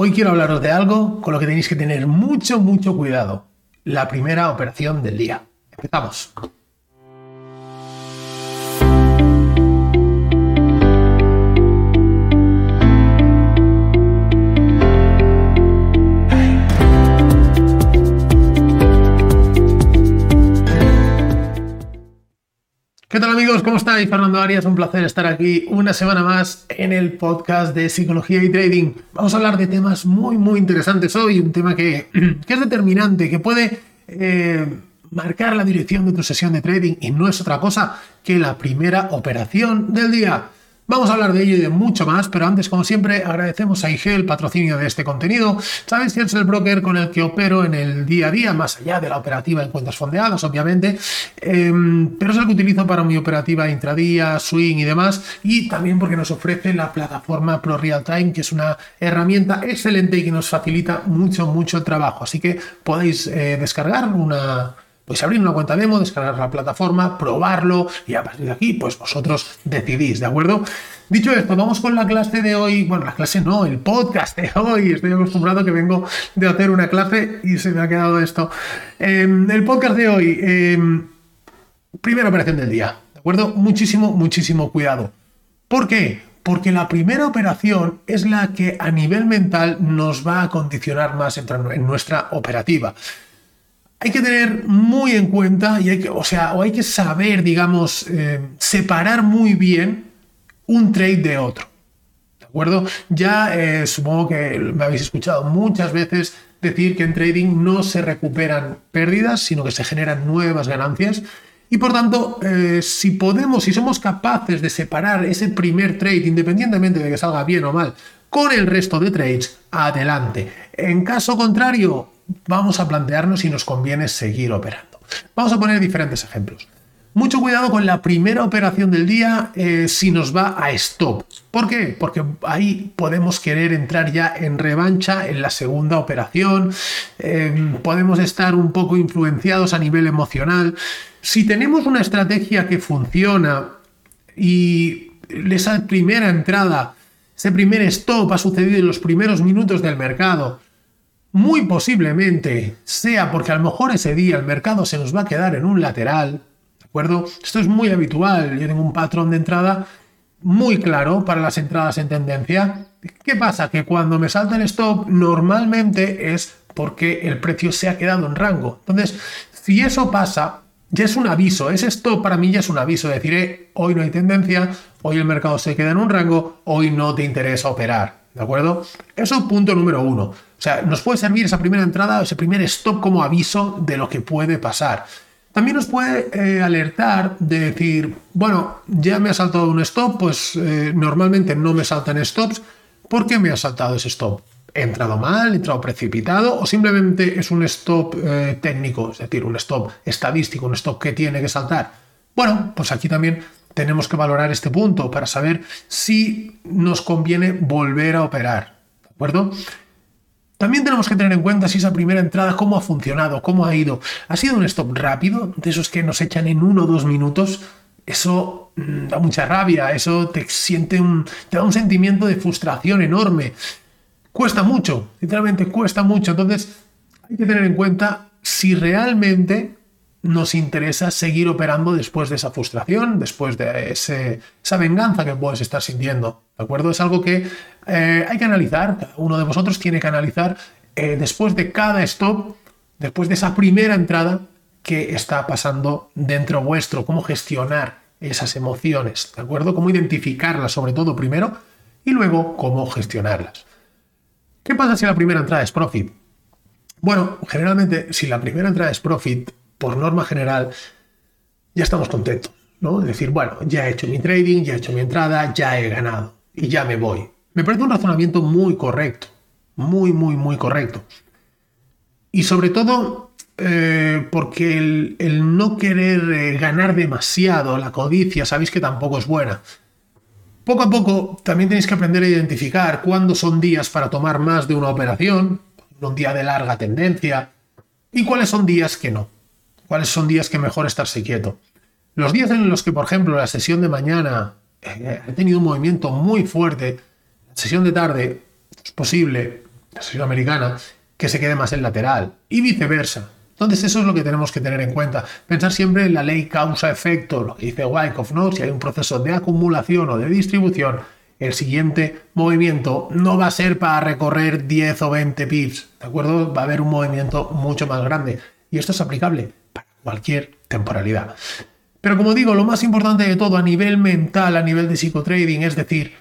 Hoy quiero hablaros de algo con lo que tenéis que tener mucho, mucho cuidado. La primera operación del día. Empezamos. ¿Qué tal amigos? ¿Cómo estáis? Fernando Arias, un placer estar aquí una semana más en el podcast de Psicología y Trading. Vamos a hablar de temas muy, muy interesantes hoy, un tema que, es determinante, que puede eh, marcar la dirección de tu sesión de trading y no es otra cosa que la primera operación del día. Vamos a hablar de ello y de mucho más, pero antes, como siempre, agradecemos a IG el patrocinio de este contenido. Sabes que es el broker con el que opero en el día a día, más allá de la operativa en cuentas fondeadas, obviamente, em, pero es el que utilizo para mi operativa intradía, swing y demás, y también porque nos ofrece la plataforma Pro Real Time, que es una herramienta excelente y que nos facilita mucho, mucho trabajo. Así que podéis eh, descargar una pues abrir una cuenta demo, descargar la plataforma, probarlo y a partir de aquí, pues vosotros decidís, ¿de acuerdo? Dicho esto, vamos con la clase de hoy. Bueno, la clase no, el podcast de hoy. Estoy acostumbrado que vengo de hacer una clase y se me ha quedado esto. Em, el podcast de hoy, em, primera operación del día, ¿de acuerdo? Muchísimo, muchísimo cuidado. ¿Por qué? Porque la primera operación es la que a nivel mental nos va a condicionar más en nuestra operativa hay que tener muy en cuenta y hay que, o sea, o hay que saber, digamos, eh, separar muy bien un trade de otro. ¿De acuerdo? Ya eh, supongo que me habéis escuchado muchas veces decir que en trading no se recuperan pérdidas, sino que se generan nuevas ganancias. Y por tanto, eh, si podemos, si somos capaces de separar ese primer trade, independientemente de que salga bien o mal, con el resto de trades, adelante. En caso contrario, vamos a plantearnos si nos conviene seguir operando. Vamos a poner diferentes ejemplos. Mucho cuidado con la primera operación del día eh, si nos va a stop. ¿Por qué? Porque ahí podemos querer entrar ya en revancha en la segunda operación. Em, podemos estar un poco influenciados a nivel emocional. Si tenemos una estrategia que funciona y esa primera entrada, ese primer stop ha sucedido en los primeros minutos del mercado muy posiblemente sea porque a lo mejor ese día el mercado se nos va a quedar en un lateral, ¿de acuerdo? Esto es muy habitual, yo tengo un patrón de entrada muy claro para las entradas en tendencia. ¿Qué pasa? Que cuando me salta el stop normalmente es porque el precio se ha quedado en rango. Entonces, si eso pasa, ya es un aviso. Ese stop para mí ya es un aviso. Deciré, hoy no hay tendencia, hoy el mercado se queda en un rango, hoy no te interesa operar. ¿De acuerdo? Eso es punto número uno. O sea, nos puede servir esa primera entrada, ese primer stop como aviso de lo que puede pasar. También nos puede eh, alertar de decir, bueno, ya me ha saltado un stop, pues eh, normalmente no me saltan stops. ¿Por qué me ha saltado ese stop? ¿He entrado mal? ¿He entrado precipitado? ¿O simplemente es un stop eh, técnico? Es decir, un stop estadístico, un stop que tiene que saltar. Bueno, pues aquí también tenemos que valorar este punto para saber si nos conviene volver a operar. ¿De acuerdo? También tenemos que tener en cuenta si esa primera entrada, cómo ha funcionado, cómo ha ido. ¿Ha sido un stop rápido, de esos que nos echan en uno o dos minutos? Eso mm, da mucha rabia, eso te, siente un, te da un sentimiento de frustración enorme. Cuesta mucho, literalmente cuesta mucho. Entonces, hay que tener en cuenta si realmente nos interesa seguir operando después de esa frustración, después de esa venganza que puedes estar sintiendo. ¿De acuerdo? Es algo que eh, hay que analizar, uno de vosotros tiene que analizar eh, después de cada stop, después de esa primera entrada, qué está pasando dentro vuestro, cómo gestionar esas emociones, ¿de acuerdo? Cómo identificarlas sobre todo primero y luego cómo gestionarlas. ¿Qué pasa si la primera entrada es profit? Bueno, generalmente si la primera entrada es profit, por norma general, ya estamos contentos, ¿no? Es decir, bueno, ya he hecho mi trading, ya he hecho mi entrada, ya he ganado y ya me voy. Me parece un razonamiento muy correcto, muy, muy, muy correcto. Y sobre todo eh, porque el, no querer eh, ganar demasiado, la codicia, sabéis que tampoco es buena. Poco a poco también tenéis que aprender a identificar cuándo son días para tomar más de una operación, un día de larga tendencia, y cuáles son días que no cuáles son días que mejor estarse quieto. Los días en los que, por ejemplo, la sesión de mañana eh, ha tenido un movimiento muy fuerte, la sesión de tarde es posible, la sesión americana, que se quede más en lateral y viceversa. Entonces eso es lo que tenemos que tener en cuenta. Pensar siempre en la ley causa-efecto, lo que dice Wyckoff, ¿no? Si hay un proceso de acumulación o de distribución, el siguiente movimiento no va a ser para recorrer 10 o 20 pips, ¿de acuerdo? Va a haber un movimiento mucho más grande. Y esto es aplicable cualquier temporalidad. Pero como digo, lo más importante de todo a nivel mental, a nivel de psicotrading, es decir,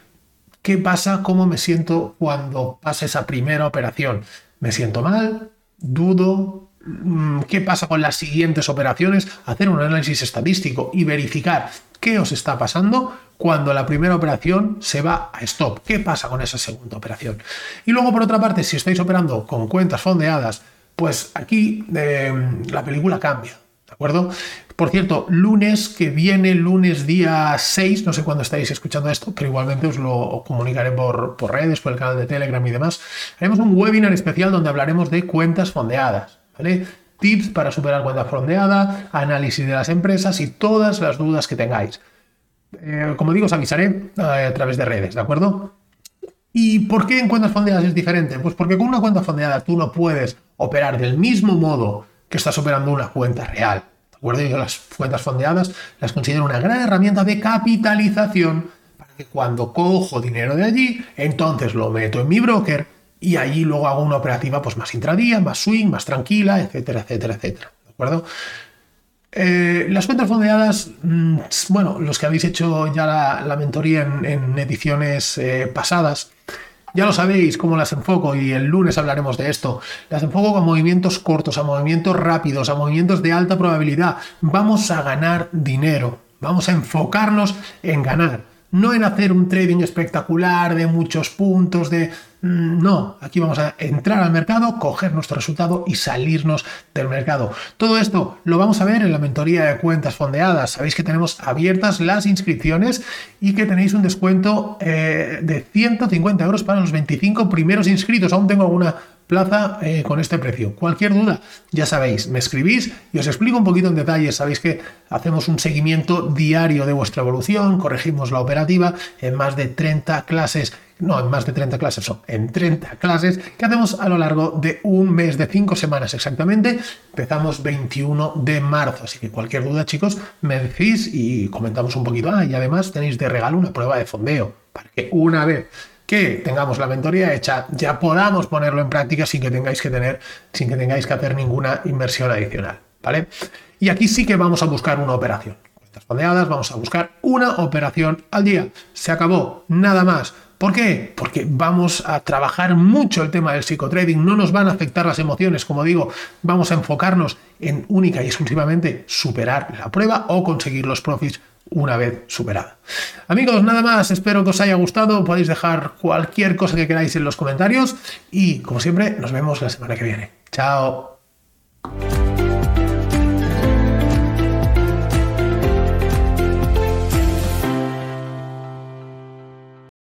¿qué pasa? ¿Cómo me siento cuando pasa esa primera operación? ¿Me siento mal? ¿Dudo? Mm, qué pasa con las siguientes operaciones, hacer un análisis estadístico y verificar qué os está pasando cuando la primera operación se va a stop. ¿Qué pasa con esa segunda operación? Y luego, por otra parte, si estáis operando con cuentas fondeadas, pues aquí eh, la película cambia. ¿De acuerdo? Por cierto, lunes que viene, lunes día 6, no sé cuándo estáis escuchando esto, pero igualmente os lo comunicaré por, redes, por el canal de Telegram y demás. Haremos un webinar especial donde hablaremos de cuentas fondeadas. Tips para superar cuenta frondeada, análisis de las empresas y todas las dudas que tengáis. Eh, como digo, os avisaré eh, a través de redes, ¿de acuerdo? ¿Y por qué en cuentas fondeadas es diferente? Pues porque con una cuenta fondeada tú no puedes operar del mismo modo que estás operando una cuenta real. ¿De acuerdo? Yo las cuentas fondeadas las considero una gran herramienta de capitalización para que cuando cojo dinero de allí, entonces lo meto en mi broker y allí luego hago una operativa pues más intradía, más swing, más tranquila, etcétera, etcétera, etcétera. ¿De acuerdo? Eh, las cuentas fondeadas, mm, bueno, los que habéis hecho ya la, mentoría en, ediciones eh, pasadas, ya lo sabéis cómo las enfoco y el lunes hablaremos de esto. Las enfoco con movimientos cortos, a movimientos rápidos, a movimientos de alta probabilidad. Vamos a ganar dinero, vamos a enfocarnos en ganar no en hacer un trading espectacular de muchos puntos, de... Mm, no, aquí vamos a entrar al mercado, coger nuestro resultado y salirnos del mercado. Todo esto lo vamos a ver en la mentoría de cuentas fondeadas. Sabéis que tenemos abiertas las inscripciones y que tenéis un descuento eh, de 150 euros para los 25 primeros inscritos. Aún tengo alguna plaza eh, con este precio. Cualquier duda, ya sabéis, me escribís y os explico un poquito en detalle. Sabéis que hacemos un seguimiento diario de vuestra evolución, corregimos la operativa en más de 30 clases. No, en más de 30 clases, son en 30 clases que hacemos a lo largo de un mes, de 5 semanas exactamente. Empezamos 21 de marzo, así que cualquier duda, chicos, me decís y comentamos un poquito. Ah, y además tenéis de regalo una prueba de fondeo, para que una vez que tengamos la mentoría hecha, ya podamos ponerlo en práctica sin que tengáis que tener, sin que tengáis que hacer ninguna inversión adicional, ¿vale? Y aquí sí que vamos a buscar una operación. Cuentas fondeadas, vamos a buscar una operación al día. Se acabó, nada más. ¿Por qué? Porque vamos a trabajar mucho el tema del psicotrading, no nos van a afectar las emociones, como digo, vamos a enfocarnos en única y exclusivamente superar la prueba o conseguir los profits una vez superada. Amigos, nada más, espero que os haya gustado, podéis dejar cualquier cosa que queráis en los comentarios y como siempre nos vemos la semana que viene. Chao.